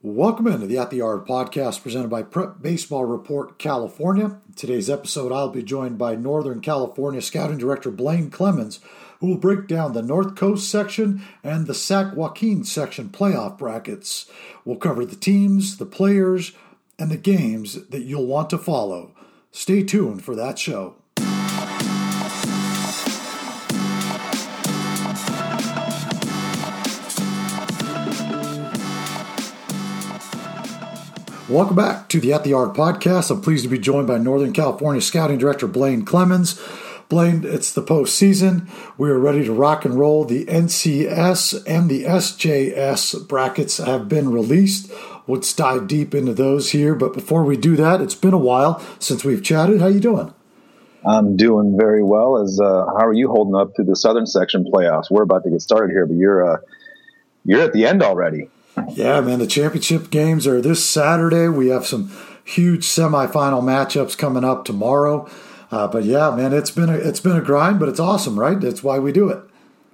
Welcome into the At the Yard podcast presented by Prep Baseball Report California. In today's episode, I'll be joined by Northern California Scouting Director Blaine Clemens, who will break down the North Coast section and the Sac Joaquin section playoff brackets. We'll cover the teams, the players, and the games that you'll want to follow. Stay tuned for that show. Welcome back to the At the Yard podcast. I'm pleased to be joined by Northern California Scouting Director Blaine Clemens. Blaine, it's the postseason. We are ready to rock and roll. The NCS and the SJS brackets have been released. Let's dive deep into those here. But before we do that, it's been a while since we've chatted. How you doing? I'm doing very well. As uh, how are you holding up to the Southern Section playoffs? We're about to get started here, but you're uh, you're at the end already. Yeah, man. The championship games are this Saturday. We have some huge semifinal matchups coming up tomorrow. Uh, but yeah, man, it's been a it's been a grind, but it's awesome, right? That's why we do it.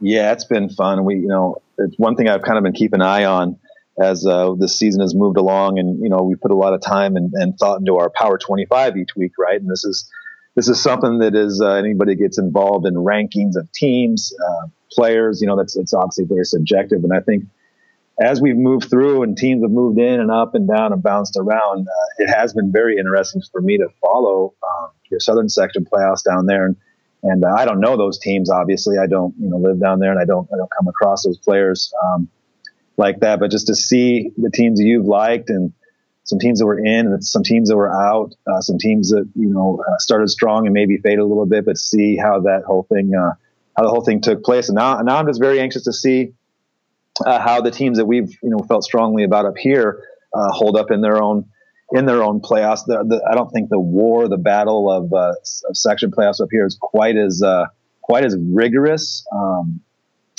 Yeah, it's been fun. We, you know, it's one thing I've kind of been keeping an eye on as uh, this season has moved along, and you know, we put a lot of time and, and thought into our Power 25 each week, right? And this is this is something that is uh, anybody gets involved in rankings of teams, uh, players. You know, that's it's obviously very subjective, and I think as we've moved through and teams have moved in and up and down and bounced around, uh, it has been very interesting for me to follow um, your Southern Section playoffs down there. And, and uh, I don't know those teams, obviously. I don't, you know, live down there and I don't, I don't come across those players um, like that. But just to see the teams you've liked and some teams that were in and some teams that were out, uh, some teams that, you know, uh, started strong and maybe faded a little bit, but see how that whole thing, uh, how the whole thing took place. And now, now I'm just very anxious to see uh, how the teams that we've you know felt strongly about up here uh, hold up in their own in their own playoffs. The, the, I don't think the war, the battle of, uh, of section playoffs up here is quite as uh, quite as rigorous um,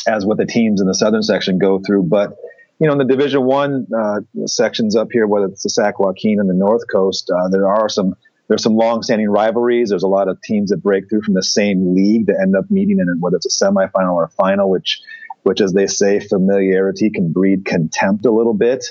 as what the teams in the southern section go through. But you know, in the Division One uh, sections up here, whether it's the Sac Joaquin and the North Coast, uh, there are some there's some long-standing rivalries. There's a lot of teams that break through from the same league that end up meeting in whether it's a semifinal or a final, which which, as they say, familiarity can breed contempt a little bit.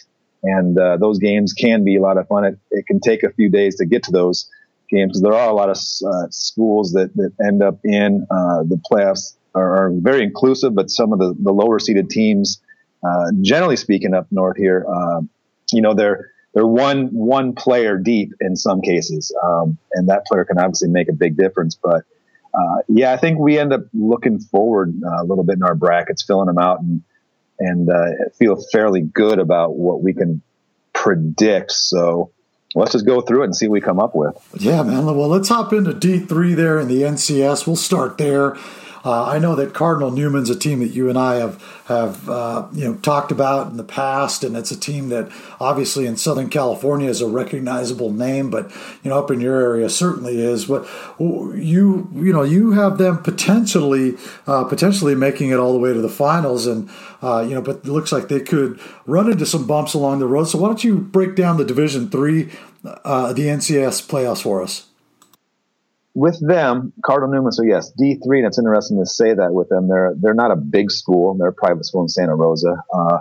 And uh, those games can be a lot of fun. It, it, can take a few days to get to those games because there are a lot of uh, schools that, that end up in uh, the playoffs are, are, very inclusive, but some of the, the lower seeded teams, uh, generally speaking, up north here, um, you know, they're they're one one player deep in some cases, um, and that player can obviously make a big difference. But uh, yeah, I think we end up looking forward uh, a little bit in our brackets, filling them out, and and uh, feel fairly good about what we can predict. So let's just go through it and see what we come up with. Yeah, man. Well, let's hop into D three there in the NCS. We'll start there. Uh, I know that Cardinal Newman's a team that you and I have have uh, you know talked about in the past, and it's a team that obviously in Southern California is a recognizable name, but you know up in your area certainly is. But you you know you have them potentially uh, potentially making it all the way to the finals, and uh, you know, but it looks like they could run into some bumps along the road. So why don't you break down the Division Three, uh, the NCS playoffs for us? With them, Cardinal Newman. So yes, D three, and it's interesting to say that with them. They're they're not a big school. They're a private school in Santa Rosa. Uh,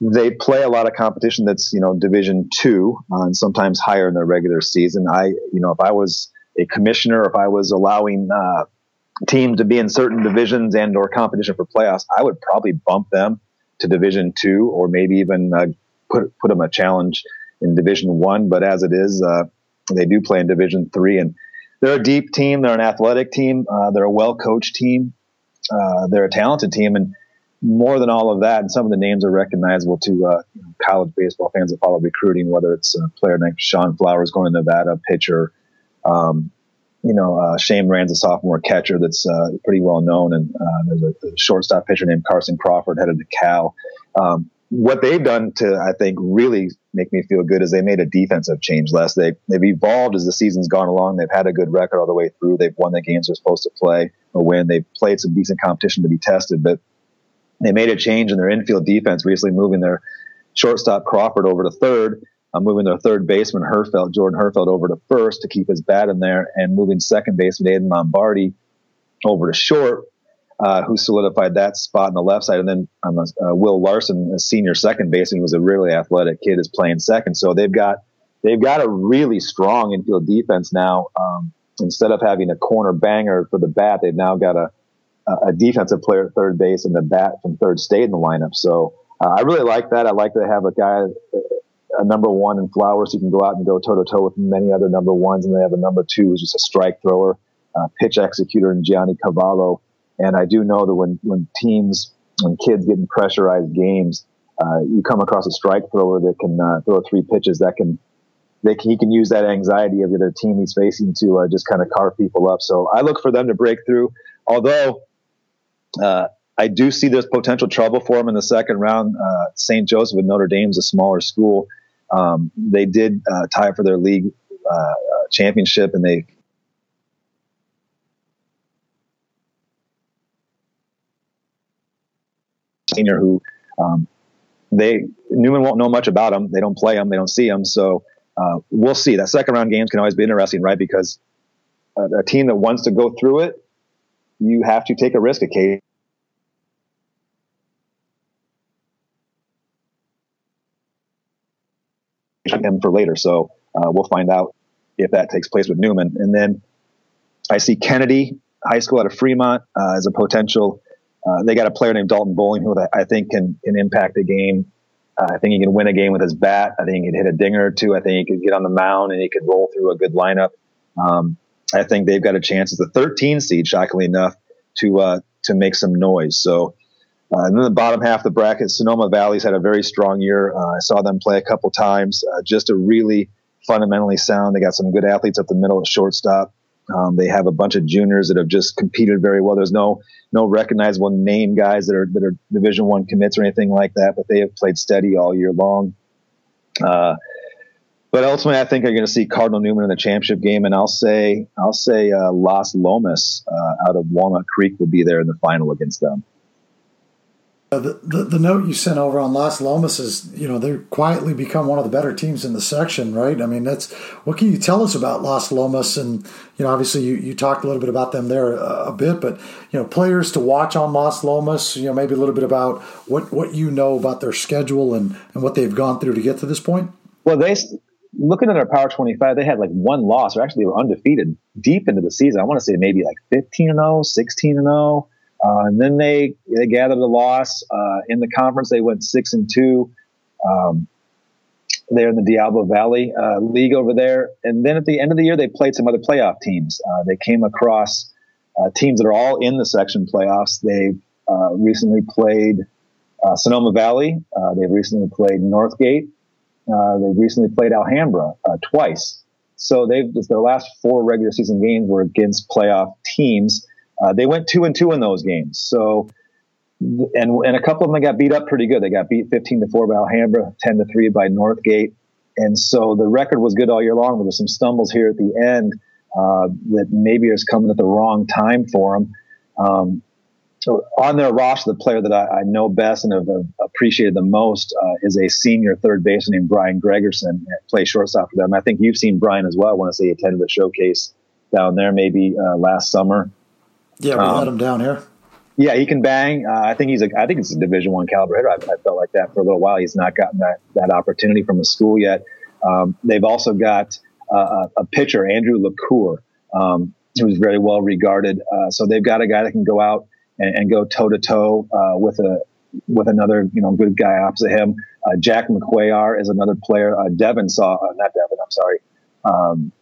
they play a lot of competition that's you know Division two uh, and sometimes higher in their regular season. I you know if I was a commissioner, if I was allowing uh, teams to be in certain divisions and or competition for playoffs, I would probably bump them to Division two or maybe even uh, put put them a challenge in Division one. But as it is, uh, they do play in Division three and they're a deep team. They're an athletic team. Uh, they're a well coached team. Uh, they're a talented team, and more than all of that, and some of the names are recognizable to uh, you know, college baseball fans that follow recruiting. Whether it's a player named Sean Flowers going to Nevada, pitcher. Um, you know, uh, Shane Rand's a sophomore catcher that's uh, pretty well known, and uh, there's a, a, shortstop pitcher named Carson Crawford headed to Cal. Um, what they've done to, I think, really make me feel good is they made a defensive change last. They, they've evolved as the season's gone along. They've had a good record all the way through. They've won the games they're supposed to play or win. They've played some decent competition to be tested, but they made a change in their infield defense recently, moving their shortstop Crawford over to third, uh, moving their third baseman Herfeld, Jordan Herfeld, over to first to keep his bat in there, and moving second baseman Aiden Lombardi over to short uh, who solidified that spot on the left side. And then um, uh, Will Larson, a senior second baseman, was a really athletic kid, is playing second. So they've got they've got a really strong infield defense now. Um, instead of having a corner banger for the bat, they've now got a a defensive player at third base and the bat from third stayed in the lineup. So uh, I really like that. I like to have a guy, a number one in Flowers who can go out and go toe to toe with many other number ones, and they have a number two who's just a strike thrower, uh, pitch executor in Gianni Cavallo. And I do know that when when teams, when kids get in pressurized games, uh, you come across a strike thrower that can uh, throw three pitches that can they can, he can use that anxiety of the other team he's facing to uh, just kind of carve people up. So I look for them to break through. Although uh, I do see there's potential trouble for him in the second round. Uh, St. Joseph and Notre Dame's a smaller school. Um, they did uh, tie for their league championship, and they senior who um, they Newman won't know much about them. They don't play them. They don't see them. So uh, we'll see. That second round games can always be interesting, right? Because a, a team that wants to go through it, you have to take a risk occasionally him for later. So uh, we'll find out if that takes place with Newman. And then I see Kennedy High School out of Fremont uh, as a potential. Uh, they got a player named Dalton Bowling who I think can can impact the game. Uh, I think he can win a game with his bat. I think he can hit a dinger or two. I think he could get on the mound and he could roll through a good lineup. Um, I think they've got a chance as a 13 seed, shockingly enough, to uh, to make some noise. So uh, and then the bottom half of the bracket, Sonoma Valley's had a very strong year. Uh, I saw them play a couple times. Uh, just a really fundamentally sound. They got some good athletes up the middle at shortstop. Um, they have a bunch of juniors that have just competed very well. There's no no recognizable name guys that are that are Division One commits or anything like that, but they have played steady all year long. Uh, but ultimately, I think you're going to see Cardinal Newman in the championship game, and I'll say I'll say uh, Las Lomas uh, out of Walnut Creek will be there in the final against them. Uh, the, the, the, note you sent over on Las Lomas is, you know, they're quietly become one of the better teams in the section, right? I mean, that's what can you tell us about Las Lomas? And, you know, obviously you, you talked a little bit about them there a, a, bit, but, you know, players to watch on Las Lomas, you know, maybe a little bit about what, what you know about their schedule and, and what they've gone through to get to this point. Well, they, looking at their Power 25, they had like one loss, or actually they were undefeated deep into the season. I want to say maybe like 15 and 0, 16 and 0. Uh, and then they, they gathered a loss uh, in the conference. They went six and two. Um, they're in the Diablo Valley uh, League over there. And then at the end of the year, they played some other playoff teams. Uh, they came across uh, teams that are all in the section playoffs. They uh, recently played Sonoma Valley. they've recently played Northgate. they've recently played Alhambra twice. So they've their last four regular season games were against playoff teams. Uh, they went two and two in those games. So, and and a couple of them got beat up pretty good. They got beat 15 to four by Alhambra, 10 to three by Northgate, and so the record was good all year long. There were some stumbles here at the end uh, that maybe is coming at the wrong time for them. Um, so on their roster, the player that I, I know best and have, have appreciated the most uh, is a senior third baseman named Brian Gregerson, play shortstop for them. I think you've seen Brian as well. I want to say he attended the showcase down there maybe uh, last summer. Yeah, we um, let him down here. Yeah, he can bang. Uh, I think he's a. I think it's a Division One caliber hitter. I, I, felt like that for a little while. He's not gotten that that opportunity from the school yet. Um, they've also got uh, a pitcher, Andrew LaCour, um, who's very well regarded. Uh, so they've got a guy that can go out and, and go toe to toe with a with another you know good guy opposite him. Uh, Jack McQuayar is another player. Uh, Devin saw uh, not Devin. I'm sorry. Um,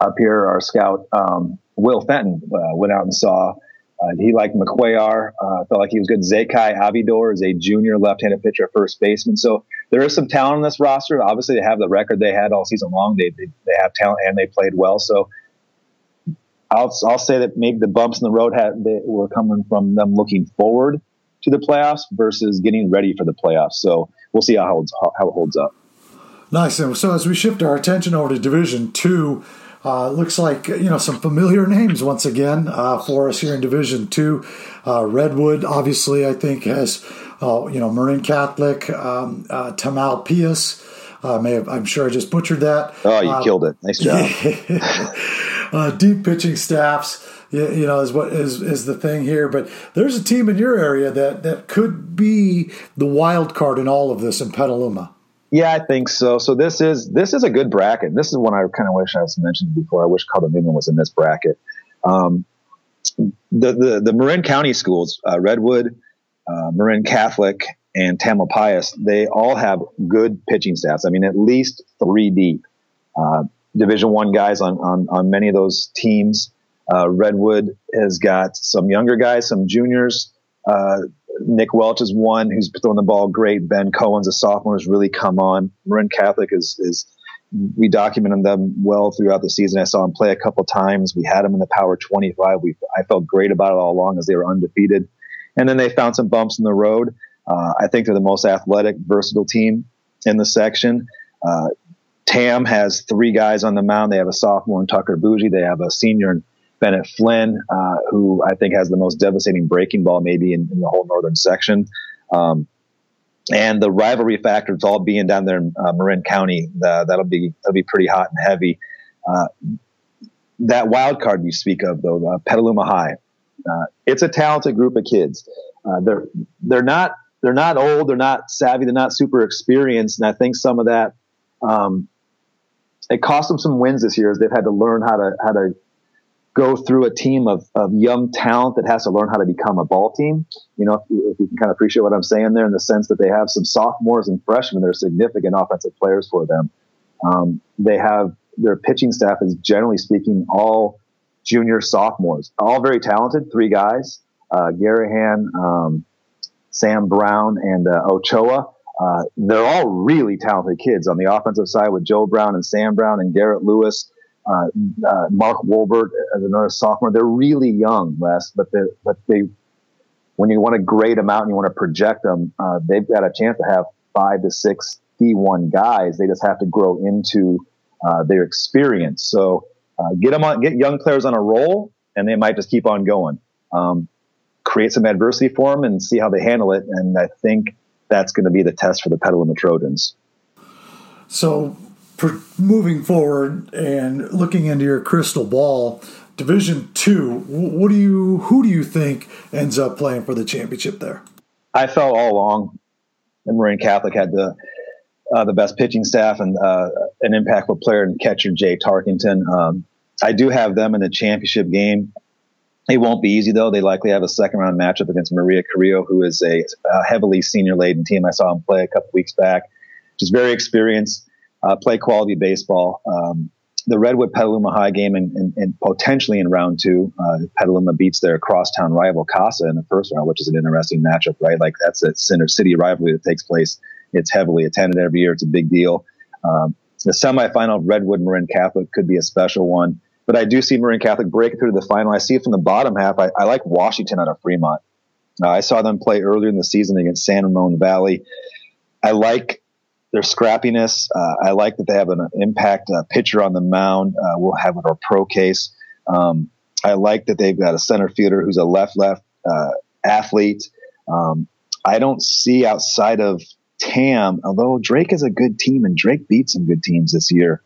up here, our scout um, Will Fenton uh, went out and saw. Uh, he liked McQuayar, uh, felt like he was good. Zekai Avidor is a junior left-handed pitcher, first baseman. So there is some talent on this roster. Obviously, they have the record they had all season long. They they, they have talent and they played well. So I'll I'll say that maybe the bumps in the road had they were coming from them looking forward to the playoffs versus getting ready for the playoffs. So we'll see how it holds, how it holds up. Nice. So as we shift our attention over to Division Two. Uh, looks like you know some familiar names once again uh, for us here in Division Two. Uh, Redwood, obviously, I think has uh, you know Marin Catholic, um, uh, Tamalpais. Uh, may have, I'm sure I just butchered that. Oh, you killed it! Nice job. deep pitching staffs. you know, is what is is the thing here. But there's a team in your area that that could be the wild card in all of this in Petaluma. Yeah, I think so. So this is this is a good bracket. This is one I kind of wish I had mentioned before. I wish Cardinal Newman was in this bracket. Um, the, the the Marin County schools, uh, Redwood, uh, Marin Catholic, and Tamalpais, they all have good pitching staffs. I mean, at least three deep. Uh, Division One guys on, on on many of those teams. Uh, Redwood has got some younger guys, some juniors. Nick Welch is one who's throwing the ball great. Ben Cohen's a sophomore has really come on. Marin Catholic is is we documented them well throughout the season. I saw him play a couple times. We had him in the Power 25. We I felt great about it all along as they were undefeated, and then they found some bumps in the road. Uh, I think they're the most athletic, versatile team in the section. Uh, Tam has three guys on the mound. They have a sophomore in Tucker Bougie. They have a senior Bennett Flynn, uh, who I think has the most devastating breaking ball maybe in, in the whole northern section. Um, and the rivalry factor, it's all being down there in uh, Marin County. Uh, that'll be that'll be pretty hot and heavy. Uh, that wild card you speak of, though, uh, Petaluma High, uh, it's a talented group of kids. they're they're not they're not old, they're not savvy, they're not super experienced, and I think some of that um, it cost them some wins this year as they've had to learn how to how to go through a team of, of young talent that has to learn how to become a ball team. You know, if you, can kind of appreciate what I'm saying there in the sense that they have some sophomores and freshmen that are significant offensive players for them. Um, they have their pitching staff is generally speaking all junior sophomores, all very talented, three guys, uh, Garahan, um, Sam Brown, and uh, Ochoa. Uh, they're all really talented kids on the offensive side with Joe Brown and Sam Brown and Garrett Lewis, uh, uh, Mark Wolbert as another sophomore. They're really young, Les, but they but they when you want to grade them out and you want to project them, uh, they've got a chance to have five to six D1 guys. They just have to grow into uh, their experience. So uh, get them on, get young players on a roll, and they might just keep on going. Um, create some adversity for them and see how they handle it. And I think that's going to be the test for the Petaluma Trojans. So, moving forward and looking into your crystal ball, Division Two, what do you who do you think ends up playing for the championship there? I felt all along that Marin Catholic had the uh, the best pitching staff and uh, an impactful player and catcher Jay Tarkington. Um, I do have them in the championship game. It won't be easy though. They likely have a second round matchup against Maria Carrillo, who is a, a heavily senior laden team. I saw him play a couple weeks back, just very experienced, uh, play quality baseball. Um, the Redwood Petaluma High game and, potentially in round two, uh, Petaluma beats their crosstown rival Casa in the first round, which is an interesting matchup, right? Like that's a center city rivalry that takes place. It's heavily attended every year. It's a big deal. Um, the semifinal Redwood Marin Catholic could be a special one. But I do see Marin Catholic breaking through to the final. I see it from the bottom half. I, I like Washington out of Fremont. Uh, I saw them play earlier in the season against San Ramon Valley. I like their scrappiness. Uh, I like that they have an impact uh, pitcher on the mound. Uh, we'll have our pro case. Um, I like that they've got a center fielder who's a left left athlete. Um, I don't see outside of Tam, although Drake is a good team and Drake beat some good teams this year.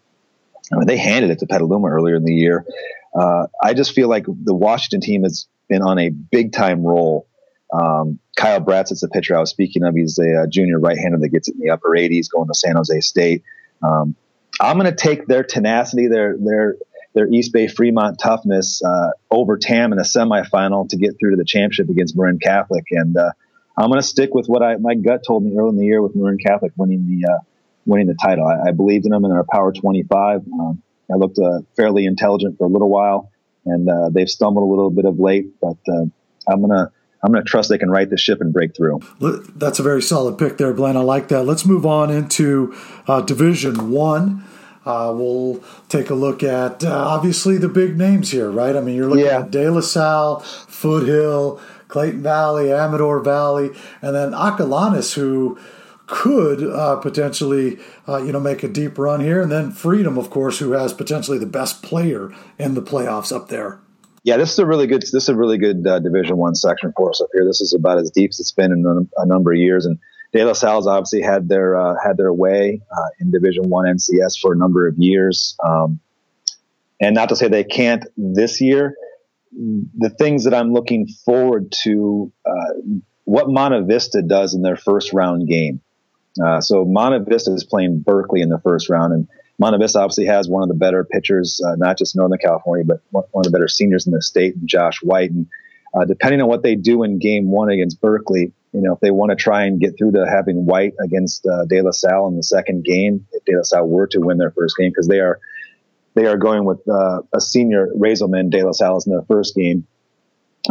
I mean, they handed it to Petaluma earlier in the year. Uh, I just feel like the Washington team has been on a big time roll. Um, Kyle Bratz is the pitcher I was speaking of. He's a, a junior right-hander that gets it in the upper 80s, going to San Jose State. Um, I'm going to take their tenacity, their their their East Bay Fremont toughness uh, over Tam in the semifinal to get through to the championship against Marin Catholic, and uh, I'm going to stick with what I my gut told me early in the year with Marin Catholic winning the uh, winning the title. I, I believed in them in their Power 25. Um, I looked uh, fairly intelligent for a little while, and uh, they've stumbled a little bit of late. But uh, I'm gonna I'm gonna trust they can right the ship and break through. That's a very solid pick there, Glenn. I like that. Let's move on into uh, Division One. Uh, we'll take a look at uh, obviously the big names here, right? I mean, you're looking yeah. at De La Salle, Foothill, Clayton Valley, Amador Valley, and then Acalanes, who could uh, potentially, uh, you know, make a deep run here, and then Freedom, of course, who has potentially the best player in the playoffs up there. Yeah, this is a really good. This is a really good uh, Division One section for us up here. This is about as deep as it's been in a, number of years, and De La Salle's obviously had their uh, had their way uh, in Division One NCS for a number of years. Um, and not to say they can't this year, the things that I'm looking forward to, uh, what Monte Vista does in their first round game. Uh, so Monte Vista is playing Berkeley in the first round, and Monte Vista obviously has one of the better pitchers, uh, not just Northern California, but one of the better seniors in the state, Josh White. And uh, depending on what they do in Game One against Berkeley, you know, if they want to try and get through to having White against uh, De La Salle in the second game, if De La Salle were to win their first game, because they are they are going with uh, a senior Razelman De La Salle is in their first game.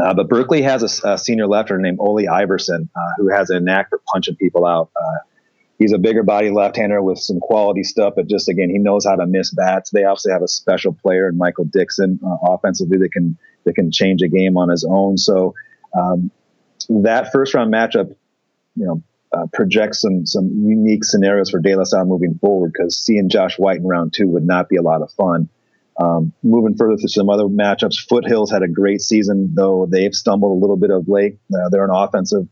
Uh, but Berkeley has a, a, senior lefter named Oli Iverson, uh, who has a knack for punching people out. Uh, he's a bigger body left-hander with some quality stuff, but just again, he knows how to miss bats. They obviously have a special player in Michael Dixon uh, offensively that can that can change a game on his own. So um, that first round matchup, you know, uh, projects some some unique scenarios for De La Salle moving forward because seeing Josh White in round two would not be a lot of fun. Um, moving further to some other matchups, Foothills had a great season, though they've stumbled a little bit of late. Uh, they're an offensive,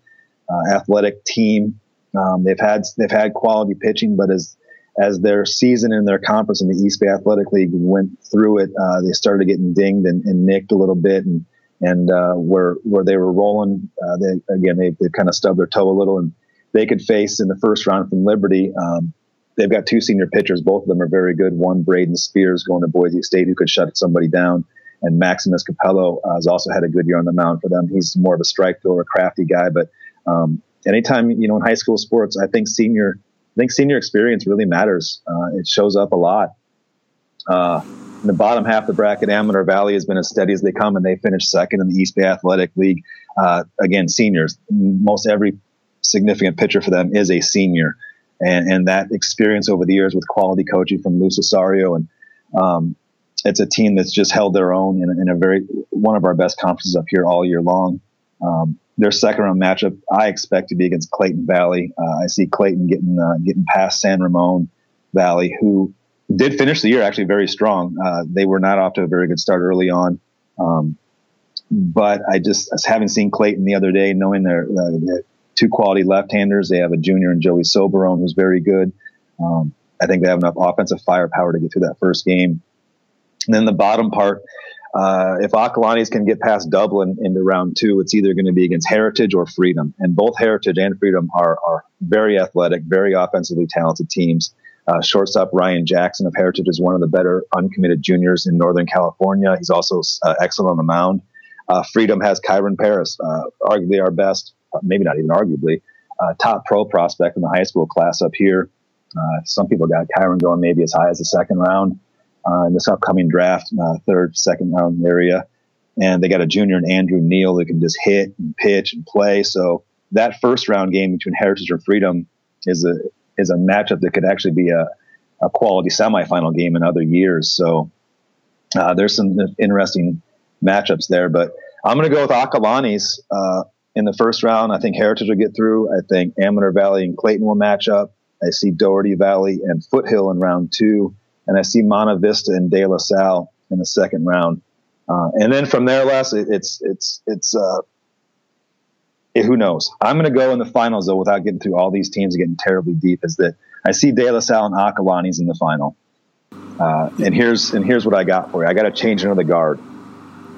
uh, athletic team. Um, they've had they've had quality pitching, but as as their season in their conference in the East Bay Athletic League went through it, uh, they started getting dinged and, and, nicked a little bit, and and uh, where where they were rolling, uh, they again they, they kind of stubbed their toe a little, and they could face in the first round from Liberty. Um, they've got two senior pitchers, both of them are very good. One Braden Spears going to Boise State, who could shut somebody down, and Maximus Capello uh, has also had a good year on the mound for them. He's more of a strike thrower, a crafty guy, but um, anytime you know in high school sports, I think senior I think senior experience really matters. Uh, it shows up a lot. Uh, in the bottom half of the bracket, Amador Valley has been as steady as they come, and they finished second in the East Bay Athletic League. Uh, again, seniors. Most every significant pitcher for them is a senior, and, and that experience over the years with quality coaching from Lou Cesario, and um, it's a team that's just held their own in, in, a very one of our best conferences up here all year long. Um, their second round matchup, I expect to be against Clayton Valley. Uh, I see Clayton getting uh, getting past San Ramon Valley, who did finish the year actually very strong. Uh, they were not off to a very good start early on, um, but I just having seen Clayton the other day, knowing they're, uh, two quality left-handers, they have a junior and Joey Soberone who's very good. Um, I think they have enough offensive firepower to get through that first game. And then the bottom part, uh, if Acalanes can get past Dublin into round two, it's either going to be against Heritage or Freedom. And both Heritage and Freedom are, are very athletic, very offensively talented teams. Uh, shortstop Ryan Jackson of Heritage is one of the better uncommitted juniors in Northern California. He's also uh, excellent on the mound. Uh, Freedom has Kyren Paris, uh, arguably our best, uh, maybe not even arguably, top pro prospect in the high school class up here. some people got Kyren going maybe as high as the second round uh, in this upcoming draft, uh, third, second round area. And they got a junior and Andrew Neal that can just hit and pitch and play. So that first round game between Heritage and Freedom is a is a matchup that could actually be a, a quality semifinal game in other years. So uh, there's some interesting matchups there. But I'm going to go with Acalanes uh, in the first round. I think Heritage will get through. I think Amador Valley and Clayton will match up. I see Dougherty Valley and Foothill in round two and I see Monte Vista and De La Salle in the second round. Uh, and then from there, Les, it, it's it's it's uh, it, who knows? I'm going to go in the finals though, without getting through all these teams and getting terribly deep. Is that I see De La Salle and Acalanes in the final, uh, and here's and here's what I got for you. I got to change into the guard.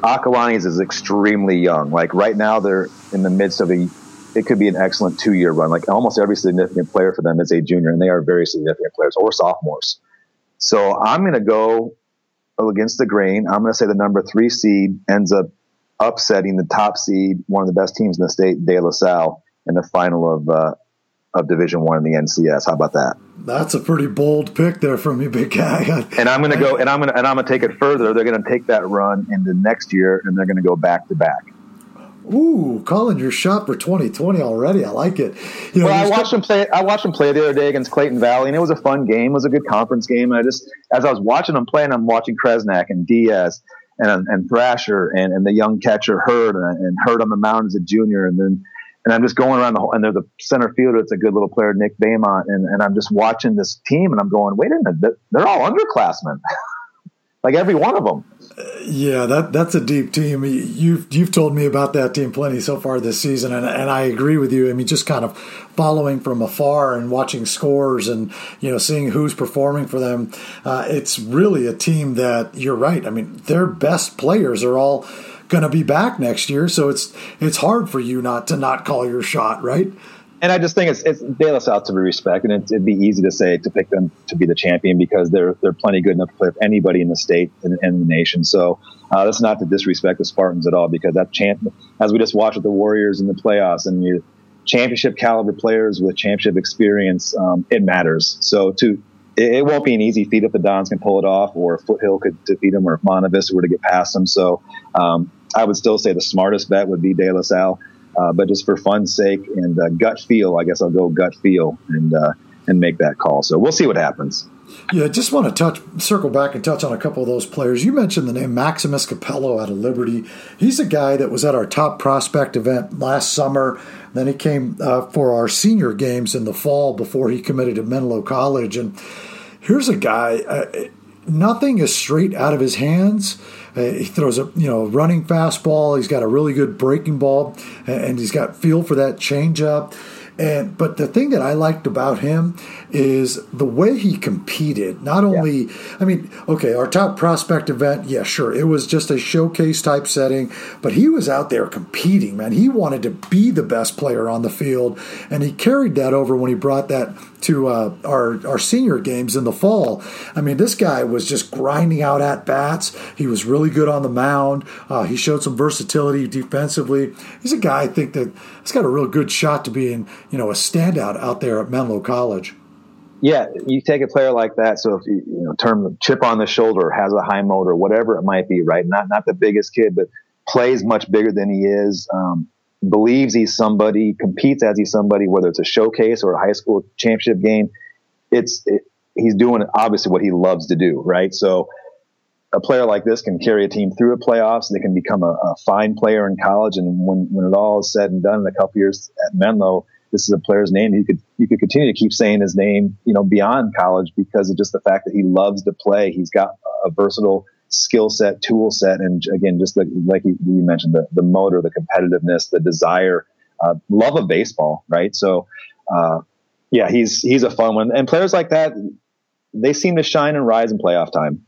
Acalanes is extremely young. Like right now, they're in the midst of a. It could be an excellent two-year run. Like almost every significant player for them is a junior, and they are very significant players or sophomores. So I'm going to go against the grain. I'm going to say the number three seed ends up upsetting the top seed, one of the best teams in the state, De La Salle, in the final of uh, of Division One in the NCS. How about that? That's a pretty bold pick there from you, big guy. and I'm going to go, and I'm going to, and I'm going to take it further. They're going to take that run into next year, and they're going to go back to back. Ooh, calling your shot for 2020 already. I like it. You know, well, I watched him play. I watched him play the other day against Clayton Valley, and it was a fun game. It was a good conference game. And I just, as I was watching him play, and I'm watching Kresnak and Diaz and and Thrasher and, and the young catcher Hurd and, and Hurd on the mound as a junior, and then and I'm just going around the whole, and there's a center fielder. It's a good little player, Nick Baymont, and, and I'm just watching this team, and I'm going, wait a minute, they're all underclassmen, like every one of them. Yeah, that that's a deep team. You've you've told me about that team plenty so far this season, and and I agree with you. I mean, just kind of following from afar and watching scores and you know seeing who's performing for them. Uh, it's really a team that you're right. I mean, their best players are all going to be back next year. So it's it's hard for you not to not call your shot, right? And I just think it's it's De La Salle to be respected. And it'd be easy to say to pick them to be the champion because they're they're plenty good enough to play with anybody in the state and, and the nation. So uh, that's not to disrespect the Spartans at all because that champ, as we just watched with the Warriors in the playoffs and you championship caliber players with championship experience, um, it matters. So to it, it, won't be an easy feat if the Dons can pull it off, or Foothill could defeat them, or if Montevis were to get past them. So um, I would still say the smartest bet would be De La Salle. Uh, but just for fun's sake and uh, gut feel, I guess I'll go gut feel and uh, and make that call. So we'll see what happens. Yeah, just want to touch, circle back and touch on a couple of those players. You mentioned the name Maximus Capello out of Liberty. He's a guy that was at our top prospect event last summer. Then he came uh, for our senior games in the fall before he committed to Menlo College. And here's a guy, uh, nothing is straight out of his hands. Uh, he throws a you know running fastball. He's got a really good breaking ball, and he's got feel for that changeup. And but the thing that I liked about him is the way he competed. Not only, yeah. I mean, okay, our top prospect event, yeah, sure, it was just a showcase type setting, but he was out there competing, man. He wanted to be the best player on the field, and he carried that over when he brought that to uh, our our senior games in the fall. I mean, this guy was just grinding out at bats. He was really good on the mound. Uh, he showed some versatility defensively. He's a guy I think that has got a real good shot to being you know a standout out there at Menlo College. Yeah, you take a player like that. So if you, you know, term chip on the shoulder, has a high motor, whatever it might be, right? Not not the biggest kid, but plays much bigger than he is. Um, believes he's somebody, competes as he's somebody, whether it's a showcase or a high school championship game. It's it, he's doing obviously what he loves to do, right? So a player like this can carry a team through a playoffs. They can become a, a fine player in college, and when when it all is said and done in a couple years at Menlo this is a player's name. You could you could continue to keep saying his name, you know, beyond college because of just the fact that he loves to play. He's got a versatile skill set, tool set, and again, just like like you, mentioned, the the motor, the competitiveness, the desire, uh, love of baseball, right? So, uh, yeah, he's he's a fun one, and players like that, they seem to shine and rise in playoff time.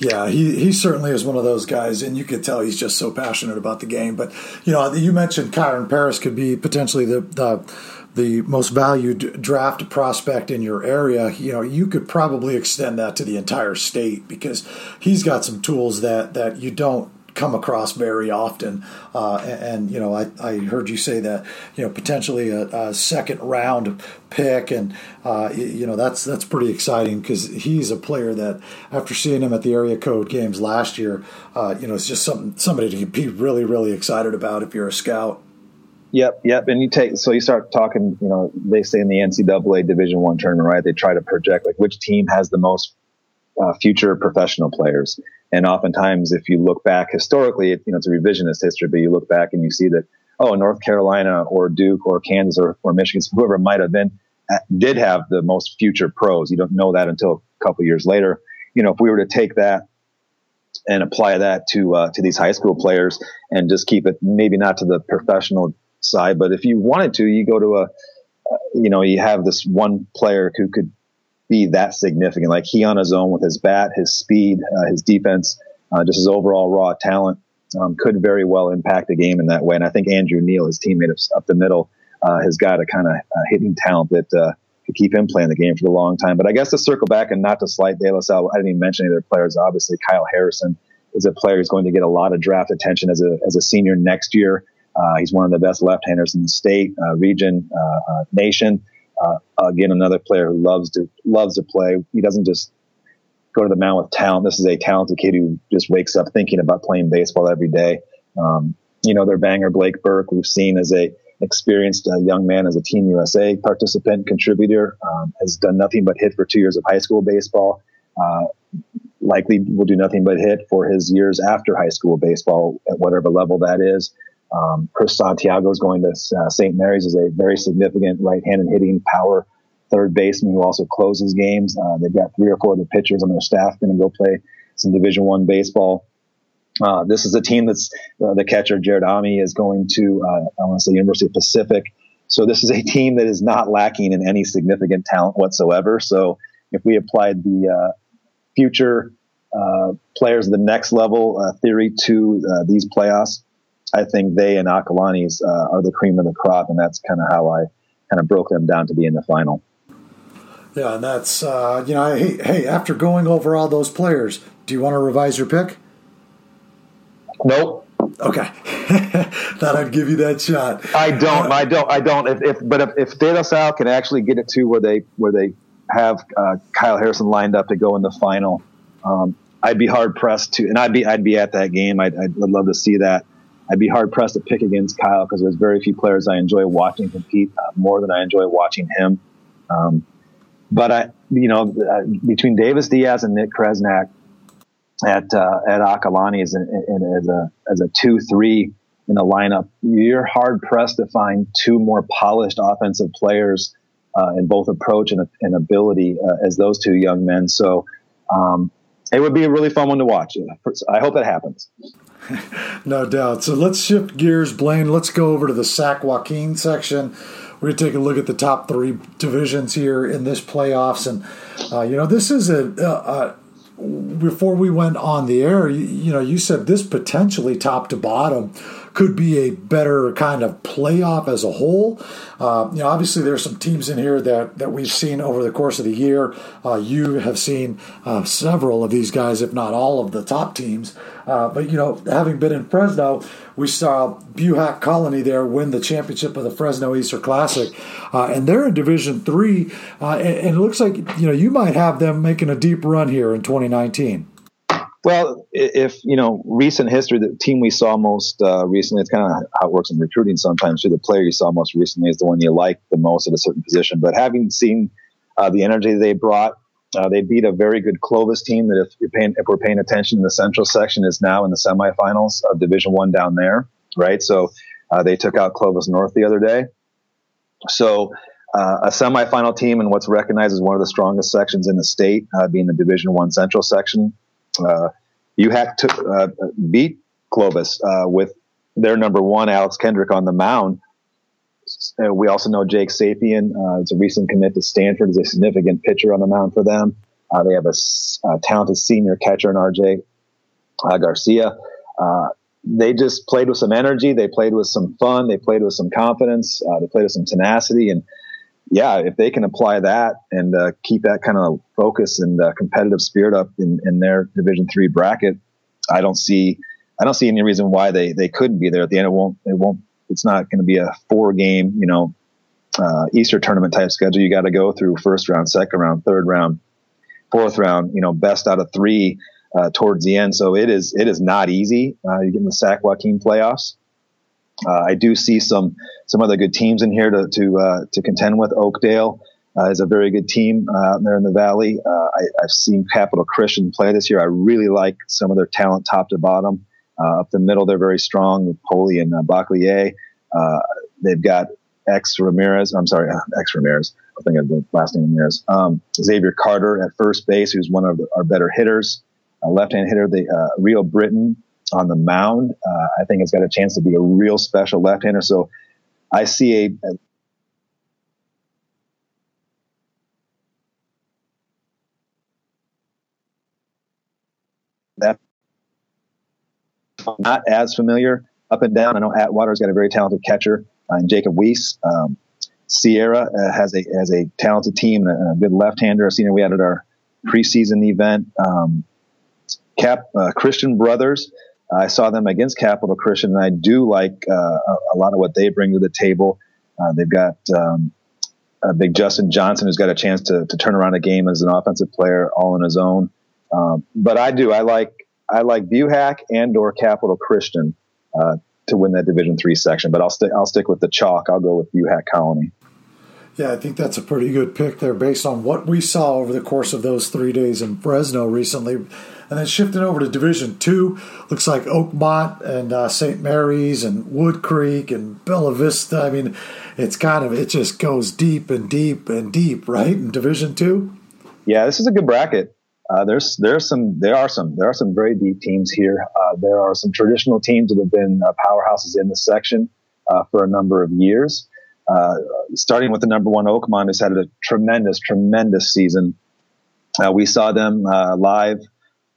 Yeah, he, he certainly is one of those guys, and you could tell he's just so passionate about the game. But you know, you mentioned Kyren Paris could be potentially the, the the most valued draft prospect in your area, you know, you could probably extend that to the entire state because he's got some tools that that you don't come across very often. Uh, and, and, you know, I, I heard you say that you know potentially a, a second round pick, and uh, you know that's that's pretty exciting because he's a player that after seeing him at the area code games last year, uh, you know, it's just something somebody to be really really excited about if you're a scout. Yep, yep. And you take so you start talking. You know, they say in the NCAA Division One tournament, right? They try to project like which team has the most uh, future professional players. And oftentimes, if you look back historically, it, you know, it's a revisionist history, but you look back and you see that, oh, North Carolina or Duke or Kansas or, or Michigan, whoever might have been, uh, did have the most future pros. You don't know that until a couple years later. You know, if we were to take that and apply that to uh, to these high school players and just keep it maybe not to the professional side, but if you wanted to, you go to a, uh, you know, you have this one player who could be that significant. Like he on his own with his bat, his speed, uh, his defense, uh, just his overall raw talent um, could very well impact a game in that way. And I think Andrew Neal, his teammate up the middle, uh, has got a kind of uh, hitting talent that uh, could keep him playing the game for a long time. But I guess to circle back and not to slight De La Salle, I didn't even mention any of their players. Obviously, Kyle Harrison is a player who's going to get a lot of draft attention as a, as a senior next year. Uh, he's one of the best left-handers in the state, region, nation. Uh, again, another player who loves to loves to play. He doesn't just go to the mound with talent. This is a talented kid who just wakes up thinking about playing baseball every day. Um, you know, their banger Blake Burke, we've seen as a experienced uh, young man as a Team USA participant contributor, um, has done nothing but hit for two years of high school baseball. Uh, likely will do nothing but hit for his years after high school baseball at whatever level that is. Um, Chris Santiago is going to uh, St. Mary's is a very significant right-handed hitting power third baseman who also closes games. Uh, they've got three or four of the pitchers on their staff going to go play some Division One baseball. Uh, this is a team that's uh, the catcher Jared Ami is going to uh, I want to say University of Pacific. So this is a team that is not lacking in any significant talent whatsoever. So if we applied the uh, future players of the next level theory to these playoffs, I think they and Acalanes uh, are the cream of the crop, and that's kind of how I kind of broke them down to be in the final. Yeah, and that's uh, you know, hey, hey, after going over all those players, do you want to revise your pick? Nope. Okay, thought I'd give you that shot. I don't. I don't. I don't. If, if but if, if De La Salle can actually get it to where they where they have uh, Kyle Harrison lined up to go in the final, um, I'd be hard pressed to, and I'd be I'd be at that game. I'd, I'd love to see that. I'd be hard pressed to pick against Kyle because there's very few players I enjoy watching compete uh, more than I enjoy watching him. Um, but I, you know, uh, between Davis Diaz and Nick Kresnak at uh, at and, and as a as a two three in the lineup, you're hard pressed to find two more polished offensive players uh, in both approach and, and ability uh, as those two young men. So um, it would be a really fun one to watch. I hope it happens. no doubt. So let's shift gears, Blaine. Let's go over to the Sac Joaquin section. We're going to take a look at the top three divisions here in this playoffs, and uh, you know this is a, a, before we went on the air, you, you, know, you said this potentially top to bottom could be a better kind of playoff as a whole. Uh, you know, obviously there's some teams in here that, that we've seen over the course of the year. Uh, you have seen uh, several of these guys, if not all of the top teams. Uh, but you know, having been in Fresno, we saw Buhach Colony there win the championship of the Fresno Easter Classic, uh, and they're in Division Three, uh, and, and, it looks like you know you might have them making a deep run here in 2019. Well, if you know recent history, the team we saw most uh, recently, it's kind of how it works in recruiting sometimes. Too, the player you saw most recently is the one you like the most at a certain position. But having seen uh, the energy they brought, uh, they beat a very good Clovis team that, if you're paying, if we're paying attention in the Central section, is now in the semifinals of Division One down there, right? So uh, they took out Clovis North the other day. So uh, a semifinal team in what's recognized as one of the strongest sections in the state, uh, being the Division One Central section. Uh, Buhach to uh, beat Clovis uh, with their number one, Alex Kendrick, on the mound. Uh, we also know Jake Sapien. Uh, it's a recent commit to Stanford. Is a significant pitcher on the mound for them. Uh, they have a, a, talented senior catcher in RJ uh, Garcia. they just played with some energy. They played with some fun. They played with some confidence. they played with some tenacity. And yeah, if they can apply that and uh, keep that kind of focus and uh, competitive spirit up in, in their Division three bracket, I don't see I don't see any reason why they they couldn't be there at the end. It won't it won't it's not going to be a four game you know uh, Easter tournament type schedule. You got to go through first round, second round, third round, fourth round. You know, best out of three uh, towards the end. So it is it is not easy. Uh, you get in the Sac Joaquin playoffs. Uh, I do see some some other good teams in here to to uh, to contend with. Oakdale uh, is a very good team uh, out there in the valley. Uh, I, have seen Capital Christian play this year. I really like some of their talent, top to bottom. Uh, up the middle, they're very strong with Poli and uh, Baclier. they've got X Ramirez. I'm sorry, X Ramirez. I think of the last name Ramirez. Um, Xavier Carter at first base, who's one of our better hitters. A left-hand hitter, the Rio Britain on the mound. Uh, I think it's got a chance to be a real special left-hander. So I see a, a that not as familiar up and down. I know Atwater's got a very talented catcher, uh, and Jacob Weiss. Um, Sierra uh, has a has a talented team and a, good left-hander. I've seen we had at our preseason event. Um, Cap uh, Christian Brothers I saw them against Capital Christian, and I do like uh, a, lot of what they bring to the table. Uh, they've got um, a big Justin Johnson who's got a chance to, to turn around a game as an offensive player all on his own. Um, but I do I like I like Buhach and or Capital Christian uh, to win that Division three section. But I'll stick I'll stick with the chalk. I'll go with Buhach Colony. Yeah, I think that's a pretty good pick there based on what we saw over the course of those three days in Fresno recently. And then shifting over to Division Two, looks like Oakmont and uh, St. Mary's and Wood Creek and Bella Vista. I mean, it's kind of it just goes deep and deep and deep, right? In Division Two. Yeah, this is a good bracket. Uh, there's there's some there are some there are some very deep teams here. Uh, there are some traditional teams that have been uh, powerhouses in the section uh, for a number of years. Uh, starting with the number one Oakmont, has had a tremendous, tremendous season. we saw them live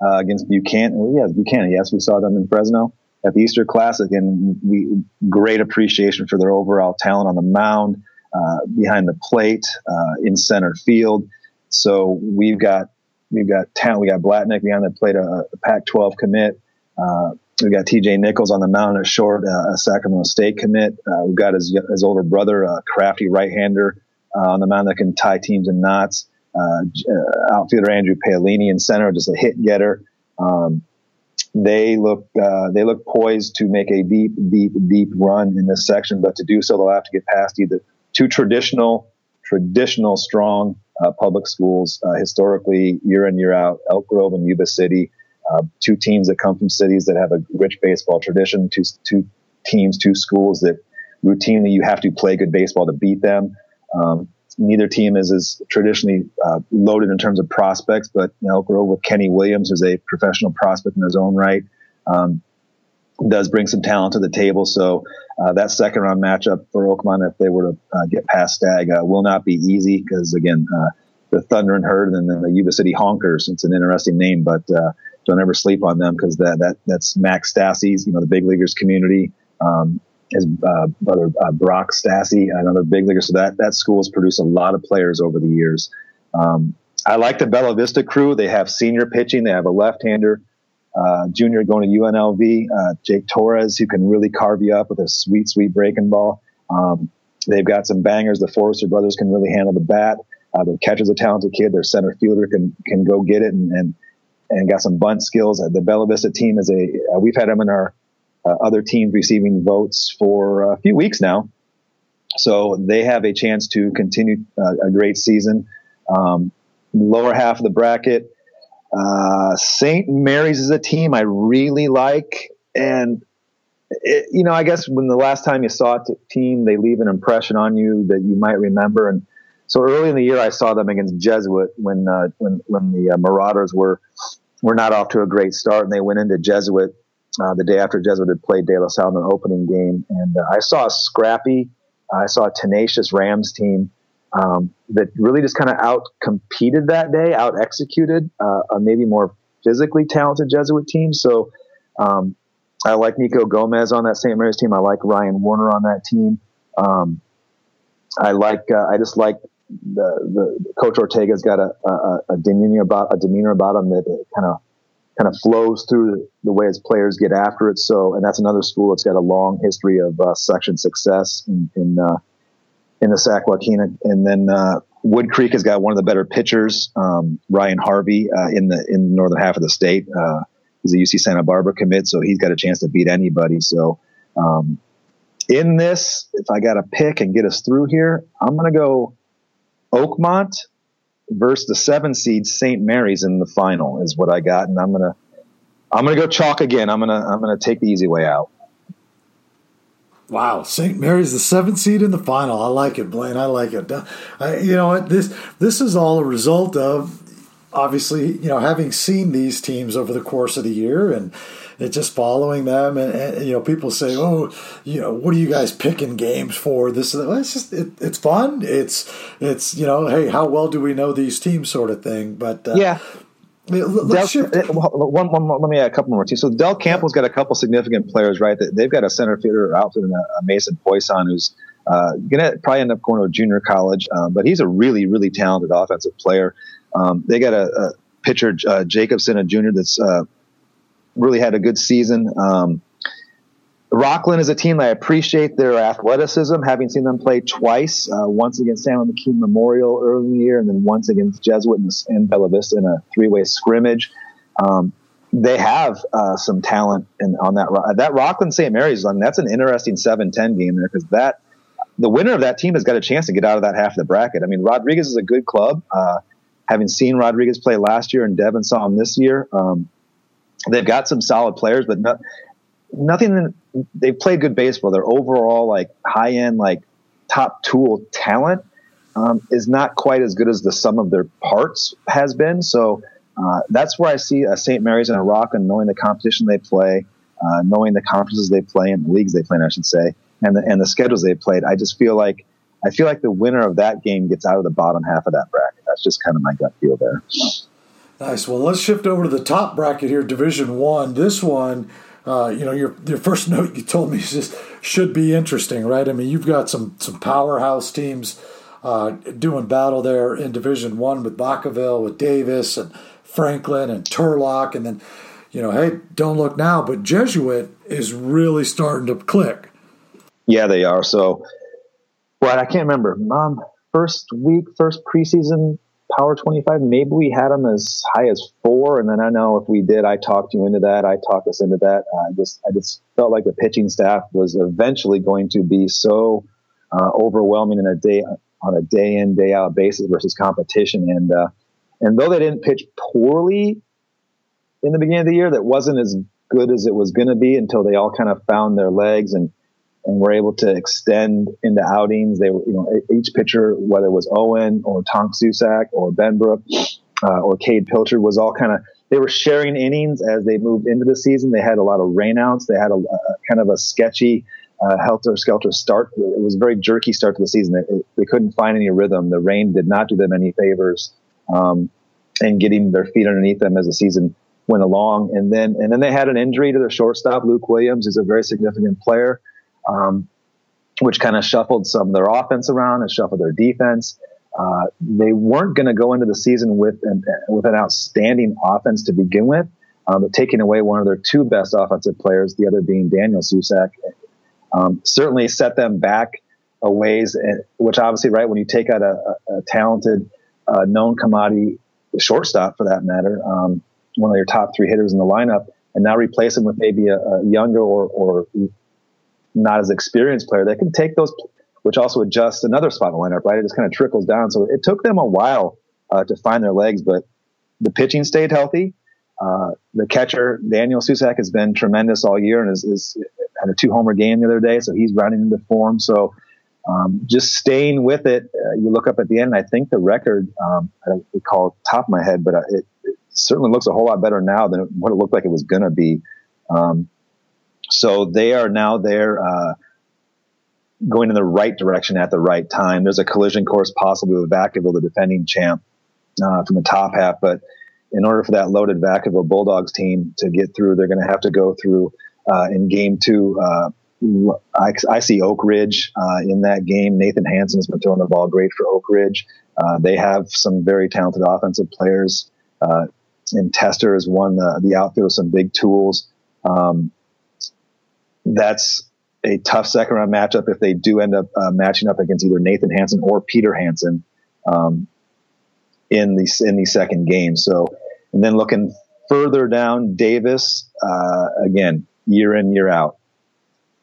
uh, against Buchanan. Yeah, Buchanan. Yes, we saw them in Fresno at the Easter Classic, and we great appreciation for their overall talent on the mound, uh, behind the plate, uh, in center field. So we've got we've got talent. We got Blatnick behind the plate, a, a Pac-12 commit. Uh, we got T.J. Nichols on the mound at short, uh, a Sacramento State commit. Uh, we've got his, his older brother, a crafty right-hander on the mound that can tie teams in knots. Outfielder Andrew Paolini in center, just a hit getter. Um, they look uh, they look poised to make a deep, deep, deep run in this section. But to do so, they'll have to get past either two traditional, traditional strong uh, public schools, uh, historically year in year out, Elk Grove and Yuba City, uh, two teams that come from cities that have a rich baseball tradition, two two teams, two schools that routinely you have to play good baseball to beat them. Um, neither team is as traditionally uh, loaded in terms of prospects, but you know, Elk Grove with Kenny Williams, who's a professional prospect in his own right, um, does bring some talent to the table. So uh, that second round matchup for Oakmont, if they were to uh, get past Stagg, uh, will not be easy because again, uh, the Thundering Herd and then the Yuba City Honkers. It's an interesting name, but uh, don't ever sleep on them because that that that's Max Stassi's, you know, the big leaguers community. Um, his uh, brother uh, Brock Stassi, another big leaguer. So that that school has produced a lot of players over the years. Um, I like the Bella Vista crew. They have senior pitching. They have a left-hander, uh, junior going to UNLV, uh, Jake Torres, who can really carve you up with a sweet, sweet breaking ball. Um, they've got some bangers. The Forrester brothers can really handle the bat. Uh, the catcher's a talented kid. Their center fielder can can go get it and and, and got some bunt skills. the Bella Vista team is a we've had them in our uh, other teams receiving votes for a few weeks now. So they have a chance to continue uh, a great season. Um, lower half of the bracket, uh, St. Mary's is a team I really like. And, it, you know, I guess when the last time you saw a team, they leave an impression on you that you might remember. And so early in the year, I saw them against Jesuit when, uh, when, when the uh, Marauders were, were not off to a great start and they went into Jesuit uh, the day after Jesuit had played De La Salle in an opening game. And uh, I saw a scrappy, I saw a tenacious Rams team um, that really just kind of out competed that day, out executed uh, a maybe more physically talented Jesuit team. So um, I like Nico Gomez on that St. Mary's team. I like Ryan Warner on that team. Um, I like, uh, I just like the, the coach Ortega's got a, a, a demeanor about a demeanor about him that kind of kind of flows through the way its players get after it. So, and that's another school that's got a long history of uh, section success in in, uh, in the Sac Joaquin. And then uh, Wood Creek has got one of the better pitchers, um, Ryan Harvey, uh, in the in the northern half of the state. Uh, he's a UC Santa Barbara commit, so he's got a chance to beat anybody. So. Um, in this, if I got to pick and get us through here, I'm going to go Oakmont versus the seven seed St. Mary's in the final is what I got, and I'm gonna I'm gonna go chalk again. I'm gonna I'm gonna take the easy way out. Wow, St. Mary's the seventh seed in the final. I like it, Blaine. I like it. I, you know This this is all a result of obviously you know having seen these teams over the course of the year and it's just following them. And, and, you know, people say, "Oh, you know, what are you guys picking games for?" This, well, it's just it, it's fun. It's it's you know, hey, how well do we know these teams, sort of thing. But uh, yeah. Let's Del, shift. One, one, one, let me add a couple more teams. So Del Campo's got a couple significant players, right? They've got a center fielder outfit and a, Mason Poisson who's uh, gonna probably end up going to a junior college, um, but he's a really, really talented offensive player. Um, they got a, a pitcher, uh, Jacobson, a junior that's uh, really had a good season. Um, Rocklin is a team I appreciate their athleticism, having seen them play twice, uh, once against San McKean Memorial early in the year, and then once against Jesuit and Bella Vista in a three-way scrimmage. Um, they have uh, some talent in, on that. That Rocklin St. Mary's, I mean, that's an interesting 7-10 game there because that the winner of that team has got a chance to get out of that half of the bracket. I mean, Rodriguez is a good club. Uh, having seen Rodriguez play last year and Devin saw him this year, um, they've got some solid players, but not, nothing. They've played good baseball. Their overall like high end like top tool talent um, is not quite as good as the sum of their parts has been. So uh, that's where I see a St. Mary's and a Rock, and knowing the competition they play, uh, knowing the conferences they play and the leagues they play, in, I should say, and the and the schedules they played. I just feel like I feel like the winner of that game gets out of the bottom half of that bracket. That's just kind of my gut feel there. Nice. Well, let's shift over to the top bracket here, Division One. This one, uh, you know, your your first note you told me is just should be interesting, right? I mean, you've got some some powerhouse teams uh, doing battle there in Division One with Vacaville, with Davis and Franklin and Turlock, and then you know, hey, don't look now, but Jesuit is really starting to click. Yeah, they are. So, what I can't remember. Mom, first week, first preseason Power 25, maybe we had them as high as four. And then I know if we did, I talked you into that. I talked us into that. I just, I just felt like the pitching staff was eventually going to be so uh, overwhelming in a day on a day in day out basis versus competition. And uh, and though they didn't pitch poorly in the beginning of the year, that wasn't as good as it was going to be until they all kind of found their legs and and were able to extend into outings. They were, you know, each pitcher, whether it was Owen or Tonk Susak or Benbrook uh, or Cade Pilcher, was all kind of they were sharing innings as they moved into the season. They had a lot of rainouts. They had a, a kind of a sketchy uh, helter skelter start. It was a very jerky start to the season. They, they, couldn't find any rhythm. The rain did not do them any favors, um, and getting their feet underneath them as the season went along. And then and then they had an injury to their shortstop. Luke Williams is a very significant player, um, which kind of shuffled some of their offense around and shuffled their defense. Uh, they weren't going to go into the season with an, with an outstanding offense to begin with, um, but taking away one of their two best offensive players, the other being Daniel Susac, um, certainly set them back a ways, which obviously, right, when you take out a, a, a talented, uh, known commodity shortstop for that matter, um, one of your top three hitters in the lineup, and now replace him with maybe a, a younger or, or not as experienced player they can take those, which also adjusts another spot in the lineup, right? It just kind of trickles down. So it took them a while uh, to find their legs, but the pitching stayed healthy. Uh, the catcher Daniel Susac has been tremendous all year and is, is had a two homer game the other day, so he's running into form. So um, just staying with it. Uh, you look up at the end, I think the record um, I don't recall top of my head, but uh, it, it, certainly looks a whole lot better now than what it looked like it was going to be. Um, so they are now there. Uh, going in the right direction at the right time. There's a collision course possibly with Vacaville, the defending champ, uh, from the top half. But in order for that loaded Vacaville Bulldogs team to get through, they're going to have to go through uh, in game two. Uh, I, I, see Oak Ridge uh, in that game. Nathan Hanson has been throwing the ball great for Oak Ridge. Uh, they have some very talented offensive players. And Tester has won the, the outfield with some big tools. Um, that's a tough second round matchup if they do end up uh, matching up against either Nathan Hanson or Peter Hanson um, in the in the second game. So, and then looking further down, Davis uh, again year in year out.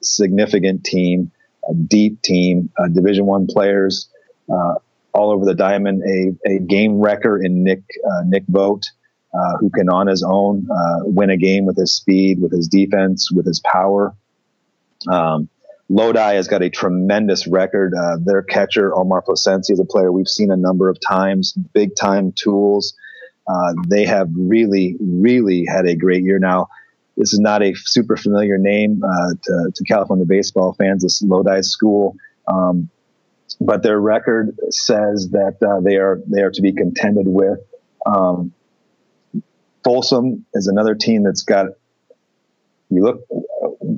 Significant team, a deep team, uh, Division One players uh, all over the diamond. A, a game wrecker in Nick uh, Nick Vogt, uh, who can on his own win a game with his speed, with his defense, with his power. Um, Lodi has got a tremendous record. Uh, their catcher, Omar Plasencia, is a player we've seen a number of times, big time tools. Uh, they have really, really had a great year. Now, this is not a super familiar name uh, to, to, California baseball fans. This Lodi school, um, but their record says that uh, they are they are to be contended with. Um, Folsom is another team that's got. You look,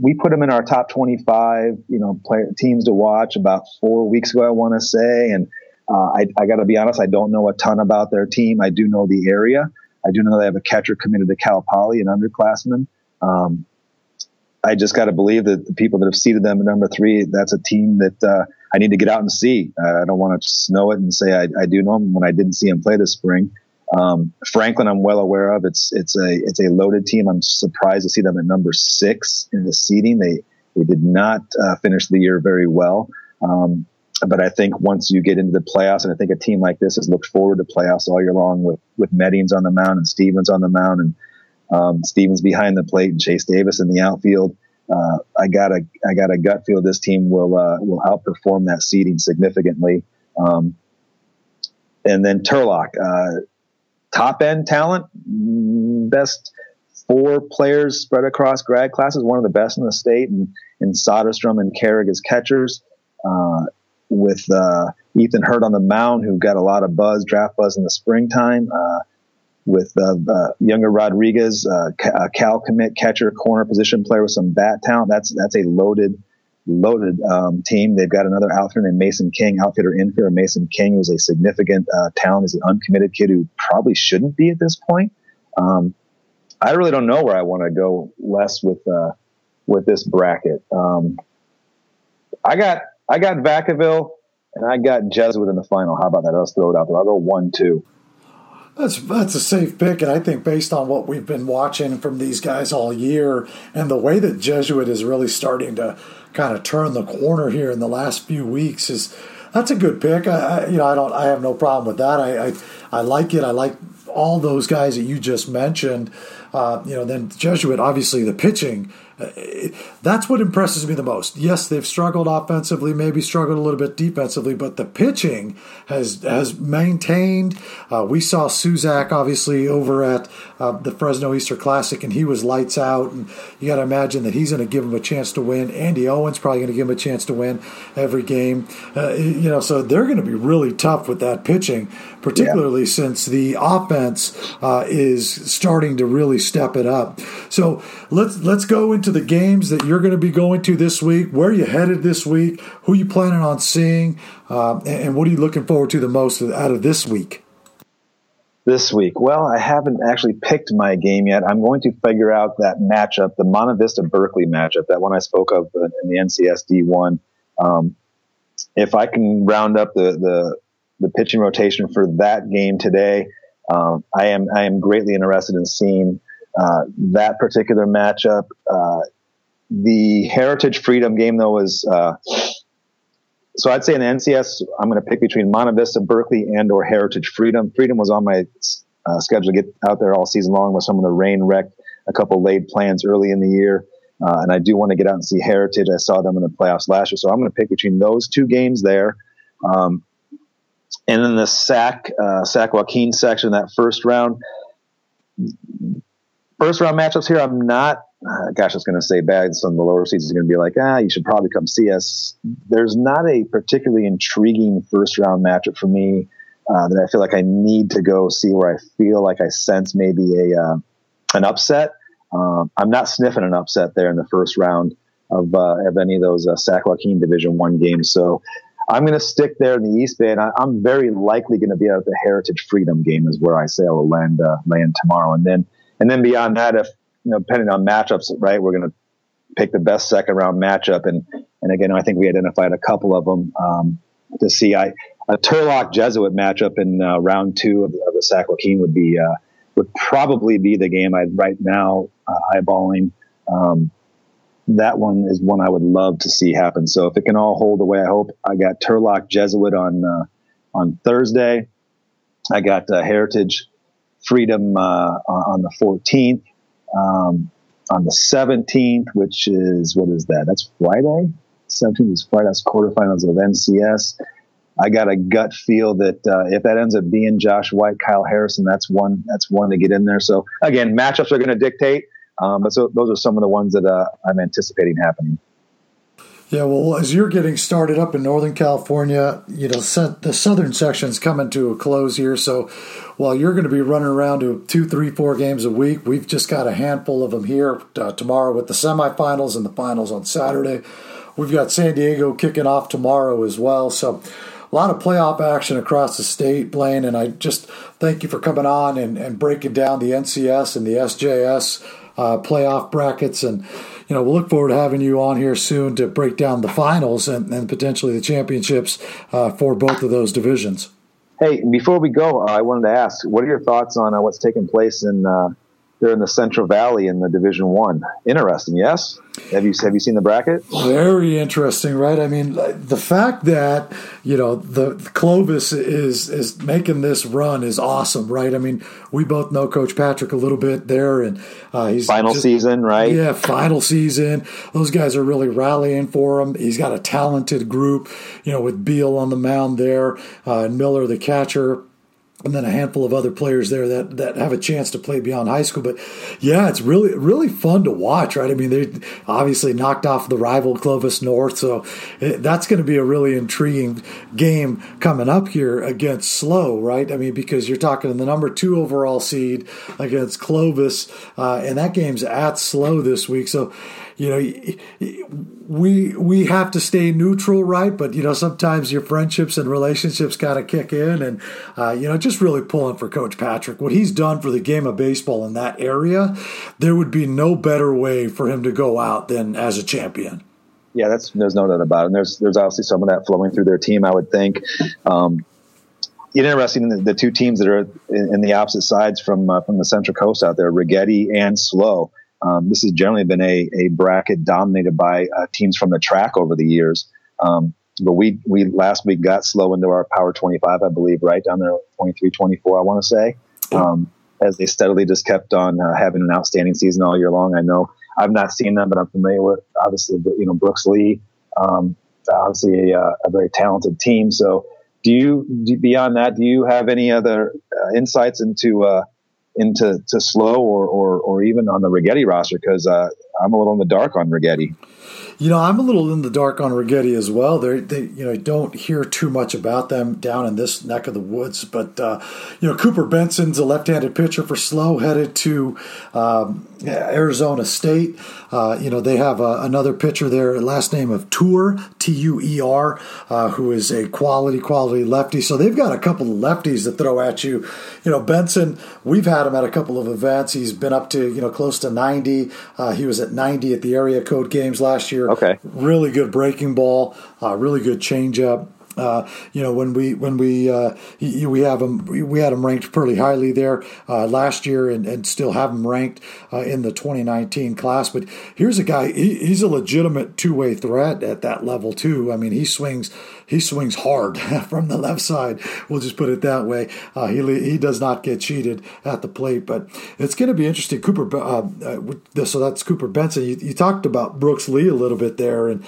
we put them in our top 25, you know, play, teams to watch about four weeks ago. I want to say, and uh, I, I got to be honest, I don't know a ton about their team. I do know the area. I do know they have a catcher committed to Cal Poly, an underclassman. Um, I just got to believe that the people that have seeded them at number three, that's a team that uh, I need to get out and see. Uh, I don't want to snow it and say I, I, do know them when I didn't see them play this spring. Um, Franklin, I'm well aware of. It's it's a it's a loaded team. I'm surprised to see them at number six in the seeding. They they did not uh, finish the year very well. Um, but I think once you get into the playoffs, and I think a team like this has looked forward to playoffs all year long with with Meddings on the mound and Stevens on the mound and um, Stevens behind the plate and Chase Davis in the outfield. Uh, I got a I got a gut feel this team will uh, will outperform that seeding significantly. Um, and then Turlock, uh, top end talent, best four players spread across grad classes, one of the best in the state, and in Soderstrom and Carrig as catchers. Uh, with uh, Ethan Hurt on the mound, who got a lot of buzz, draft buzz in the springtime. Uh, with uh, uh, younger Rodriguez, uh, Cal commit catcher, corner position player with some bat talent. That's that's a loaded loaded um, team. They've got another outfielder named Mason King, outfielder infielder Mason King, who's a significant uh, talent. Is an uncommitted kid who probably shouldn't be at this point. Um, I really don't know where I want to go less with uh, with this bracket. Um, I got I got Vacaville and I got Jesuit in the final. How about that? Let's throw it out there. I'll go one two. That's that's a safe pick, and I think based on what we've been watching from these guys all year, and the way that Jesuit is really starting to kind of turn the corner here in the last few weeks, is that's a good pick. I, I you know I don't I have no problem with that. I, I I like it. I like all those guys that you just mentioned. Uh, you know, then Jesuit, obviously the pitching that's what impresses me the most. Yes, they've struggled offensively, maybe struggled a little bit defensively, but the pitching has has maintained. Uh, we saw Susac obviously over at uh, the Fresno Easter Classic, and he was lights out. And you got to imagine that he's going to give him a chance to win. Andy Owens probably going to give him a chance to win every game. Uh, you know, so they're going to be really tough with that pitching, particularly yeah. since the offense uh, is starting to really step it up. So let's let's go into the games that you're going to be going to this week. Where are you headed this week? Who are you planning on seeing? Uh, and what are you looking forward to the most out of this week? This week, well, I haven't actually picked my game yet. I'm going to figure out that matchup, the Monta Vista Berkeley matchup, that one I spoke of in the NCSD one. Um, if I can round up the, the the pitching rotation for that game today, um, I am I am greatly interested in seeing uh, that particular matchup. Uh, the Heritage Freedom game, though, is uh, so I'd say in the NCS, I'm going to pick between Monta Vista, Berkeley, and or Heritage Freedom. Freedom was on my uh, schedule to get out there all season long, with some of the rain wrecked a couple laid plans early in the year. Uh, and I do want to get out and see Heritage. I saw them in the playoffs last year, so I'm going to pick between those two games there. Um, and then the Sac uh, Sac Joaquin section, that first round, first round matchups here, I'm not. Uh, gosh, I was going to say bad. Some of the lower seeds are going to be like, ah, you should probably come see us. There's not a particularly intriguing first round matchup for me uh, that I feel like I need to go see where I feel like I sense maybe a uh, an upset. Um, I'm not sniffing an upset there in the first round of uh, of any of those uh, Sac Joaquin Division One games. So I'm going to stick there in the East Bay, and I, am very likely going to be at the Heritage Freedom game, is where I say I will land uh, land tomorrow, and then and then beyond that, if you know, depending on matchups, right, we're going to pick the best second round matchup. And and again, I think we identified a couple of them um, to see. I a Turlock Jesuit matchup in uh, round two of, of the Sac Joaquin would be uh, would probably be the game I'd right now uh, eyeballing. Um, that one is one I would love to see happen. So if it can all hold the way I hope, I got Turlock Jesuit on uh, on Thursday. I got uh, Heritage Freedom uh, on the 14th. Um, on the 17th, which is what is that? That's Friday. 17th is Friday. That's quarterfinals of NCS. I got a gut feel that uh, if that ends up being Josh White, Kyle Harrison, that's one. That's one to get in there. So again, matchups are going to dictate. Um, but so those are some of the ones that uh, I'm anticipating happening. Yeah, well, as you're getting started up in Northern California, you know, the southern section's coming to a close here. So while you're going to be running around to two, three, four games a week, we've just got a handful of them here uh, tomorrow with the semifinals and the finals on Saturday. We've got San Diego kicking off tomorrow as well. So a lot of playoff action across the state, Blaine. And I just thank you for coming on and, and breaking down the NCS and the SJS uh, playoff brackets. And, you know, we'll look forward to having you on here soon to break down the finals and, and potentially the championships uh, for both of those divisions. Hey, before we go, uh, I wanted to ask, what are your thoughts on uh, what's taking place in uh, they're in the Central Valley in the Division One. Interesting, yes. Have you have you seen the bracket? Very interesting, right? I mean, the fact that you know the Clovis is is making this run is awesome, right? I mean, we both know Coach Patrick a little bit there, and uh, he's final just, season, right? Yeah, final season. Those guys are really rallying for him. He's got a talented group, you know, with Beal on the mound there, uh, and Miller the catcher and then a handful of other players there that, that have a chance to play beyond high school. But yeah, it's really really fun to watch, right? I mean, they obviously knocked off the rival Clovis North, so it, that's going to be a really intriguing game coming up here against SLO, right? I mean, because you're talking the number two overall seed against Clovis, uh, and that game's at SLO this week, so you know, we we have to stay neutral, right? But you know, sometimes your friendships and relationships kind of kick in, and uh, you know, just really pulling for Coach Patrick. What he's done for the game of baseball in that area, there would be no better way for him to go out than as a champion. Yeah, that's there's no doubt about it. And there's there's obviously some of that flowing through their team. I would think. Um, interesting the, the, two teams that are in, in the opposite sides from uh, from the Central Coast out there, Righetti and SLO. Um, this has generally been a, a bracket dominated by uh, teams from the track over the years. Um, but we we last week got SLO into our power 25, I believe, right down there 23, 24, I want to say. Um, as they steadily just kept on uh, having an outstanding season all year long. I know I've not seen them, but I'm familiar with obviously you know Brooks Lee, um, obviously a, uh, a, very talented team. So do you do, beyond that? Do you have any other uh, insights into uh, into to SLO or, or, or even on the Righetti roster because uh, I'm a little in the dark on Righetti. You know, I'm a little in the dark on Righetti as well. They, they, you know, don't hear too much about them down in this neck of the woods. But uh, you know, Cooper Benson's a left-handed pitcher for SLO, headed to um, Arizona State. Uh, you know, they have uh, another pitcher there, last name of Tour T U E R, uh, who is a quality, quality lefty. So they've got a couple of lefties to throw at you. You know, Benson, we've had him at a couple of events. He's been up to, you know, close to 90. Uh, he was at 90 at the area code games last year. Okay. Really good breaking ball, uh, really good changeup. Uh, you know, when we when we uh, we have them, we had them ranked pretty highly there uh, last year, and, and still have them ranked uh, in the 2019 class. But here's a guy; he, he's a legitimate two way threat at that level too. I mean, he swings he swings hard from the left side. We'll just put it that way. Uh, he he does not get cheated at the plate, but it's going to be interesting. Cooper, uh, so that's Cooper Benson. You, you talked about Brooks Lee a little bit there, and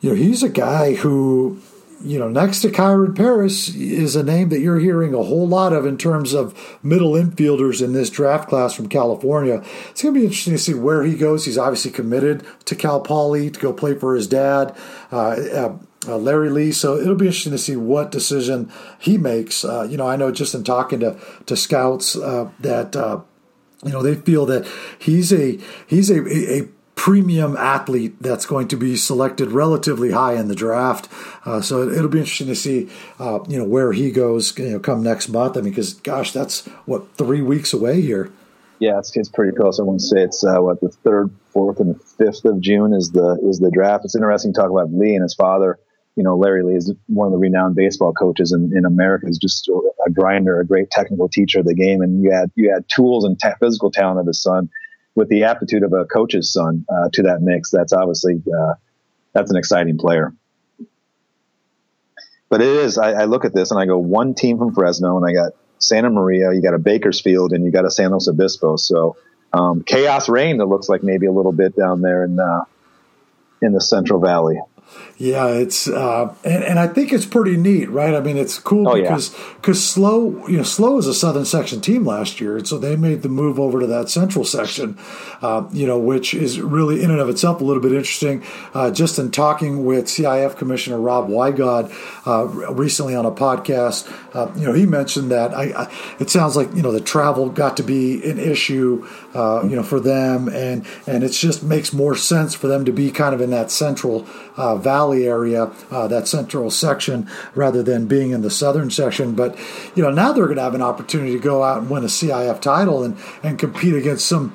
you know he's a guy who you know, next to Kyren Paris is a name that you're hearing a whole lot of in terms of middle infielders in this draft class from California. It's going to be interesting to see where he goes. He's obviously committed to Cal Poly to go play for his dad. Uh, uh, uh, Larry Lee. So it'll be interesting to see what decision he makes. Uh, you know, I know just in talking to to scouts uh, that uh, you know they feel that he's a he's a, a, a premium athlete that's going to be selected relatively high in the draft. Uh, so it, will be interesting to see, uh, you know, where he goes, you know, come next month. I mean, because gosh, that's what three weeks away here. Yeah, it's, it's pretty close. I wouldn't say it's uh, what the third, fourth, and fifth of June is the is the draft. It's interesting to talk about Lee and his father. You know, Larry Lee is one of the renowned baseball coaches in, in America. He's just a grinder, a great technical teacher of the game, and you had you had tools and physical talent of his son with the aptitude of a coach's son uh, to that mix, that's obviously uh, that's an exciting player. But it is. I, I, look at this and I go one team from Fresno, and I got Santa Maria, you got a Bakersfield, and you got a San Luis Obispo. So um, chaos reign. It looks like maybe a little bit down there in uh, in the Central Valley. Yeah, it's uh, and, and I think it's pretty neat, right? I mean, it's cool oh, because because yeah. SLO, you know, SLO is a Southern Section team last year, and so they made the move over to that Central Section, uh, you know, which is really in and of itself a little bit interesting. Uh, just in talking with CIF Commissioner Rob Wigod uh, recently on a podcast, uh, you know, he mentioned that I, I, it sounds like you know the travel got to be an issue, uh, you know, for them, and and it just makes more sense for them to be kind of in that Central Valley area, uh, that central section, rather than being in the southern section. But you know now they're going to have an opportunity to go out and win a CIF title and and compete against some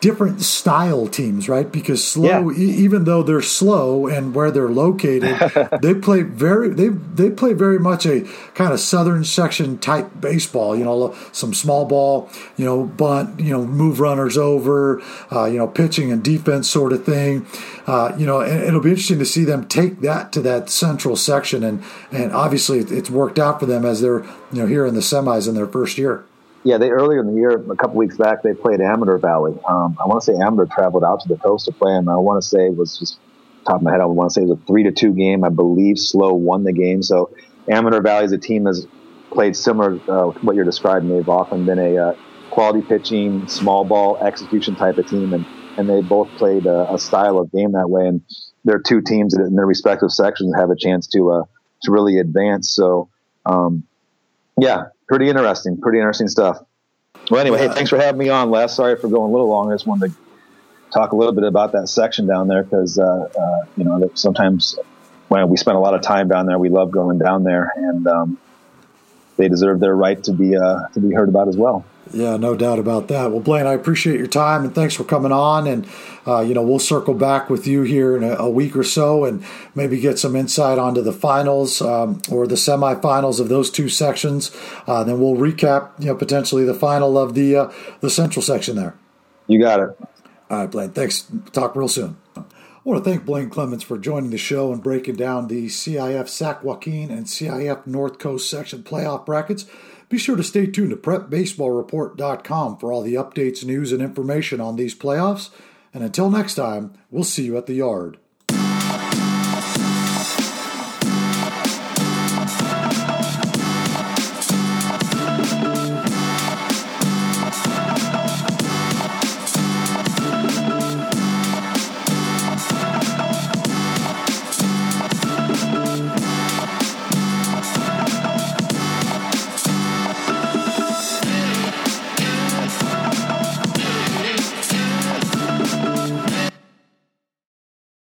different style teams, right? Because SLO, yeah. e- even though they're slow and where they're located, they play very they they play very much a kind of southern section type baseball. You know, some small ball, you know, bunt, you know, move runners over, uh, you know, pitching and defense sort of thing. Uh, you know, and it'll be interesting to see them take that to that central section, and and obviously it's worked out for them as they're you know here in the semis in their first year. Yeah, they earlier in the year, a couple weeks back, they played Amador Valley. Um, I want to say Amador traveled out to the coast to play, and I want to say it was just top of my head. I want to say it was a three to two game. I believe SLO won the game. So Amador Valley is a team that's played similar uh, what you're describing. They've often been a uh, quality pitching, small ball execution type of team, and and they both played a, a, style of game that way. And they're two teams in their respective sections have a chance to uh, to really advance. So, um, yeah, pretty interesting, pretty interesting stuff. Well, anyway, yeah. hey, thanks for having me on, Les. Sorry for going a little long. I just wanted to talk a little bit about that section down there because uh, uh, you know sometimes when we spend a lot of time down there, we love going down there, and um, they deserve their right to be uh, to be heard about as well. Yeah, no doubt about that. Well, Blaine, I appreciate your time and thanks for coming on. And uh, you know, we'll circle back with you here in a, a, week or so and maybe get some insight onto the finals um, or the semifinals of those two sections. Uh, then we'll recap, you know, potentially the final of the uh, the central section there. You got it. All right, Blaine. Thanks. Talk real soon. I want to thank Blaine Clemmens for joining the show and breaking down the CIF Sac Joaquin and CIF North Coast section playoff brackets. Be sure to stay tuned to PrepBaseballReport.com for all the updates, news, and information on these playoffs. And until next time, we'll see you at the yard.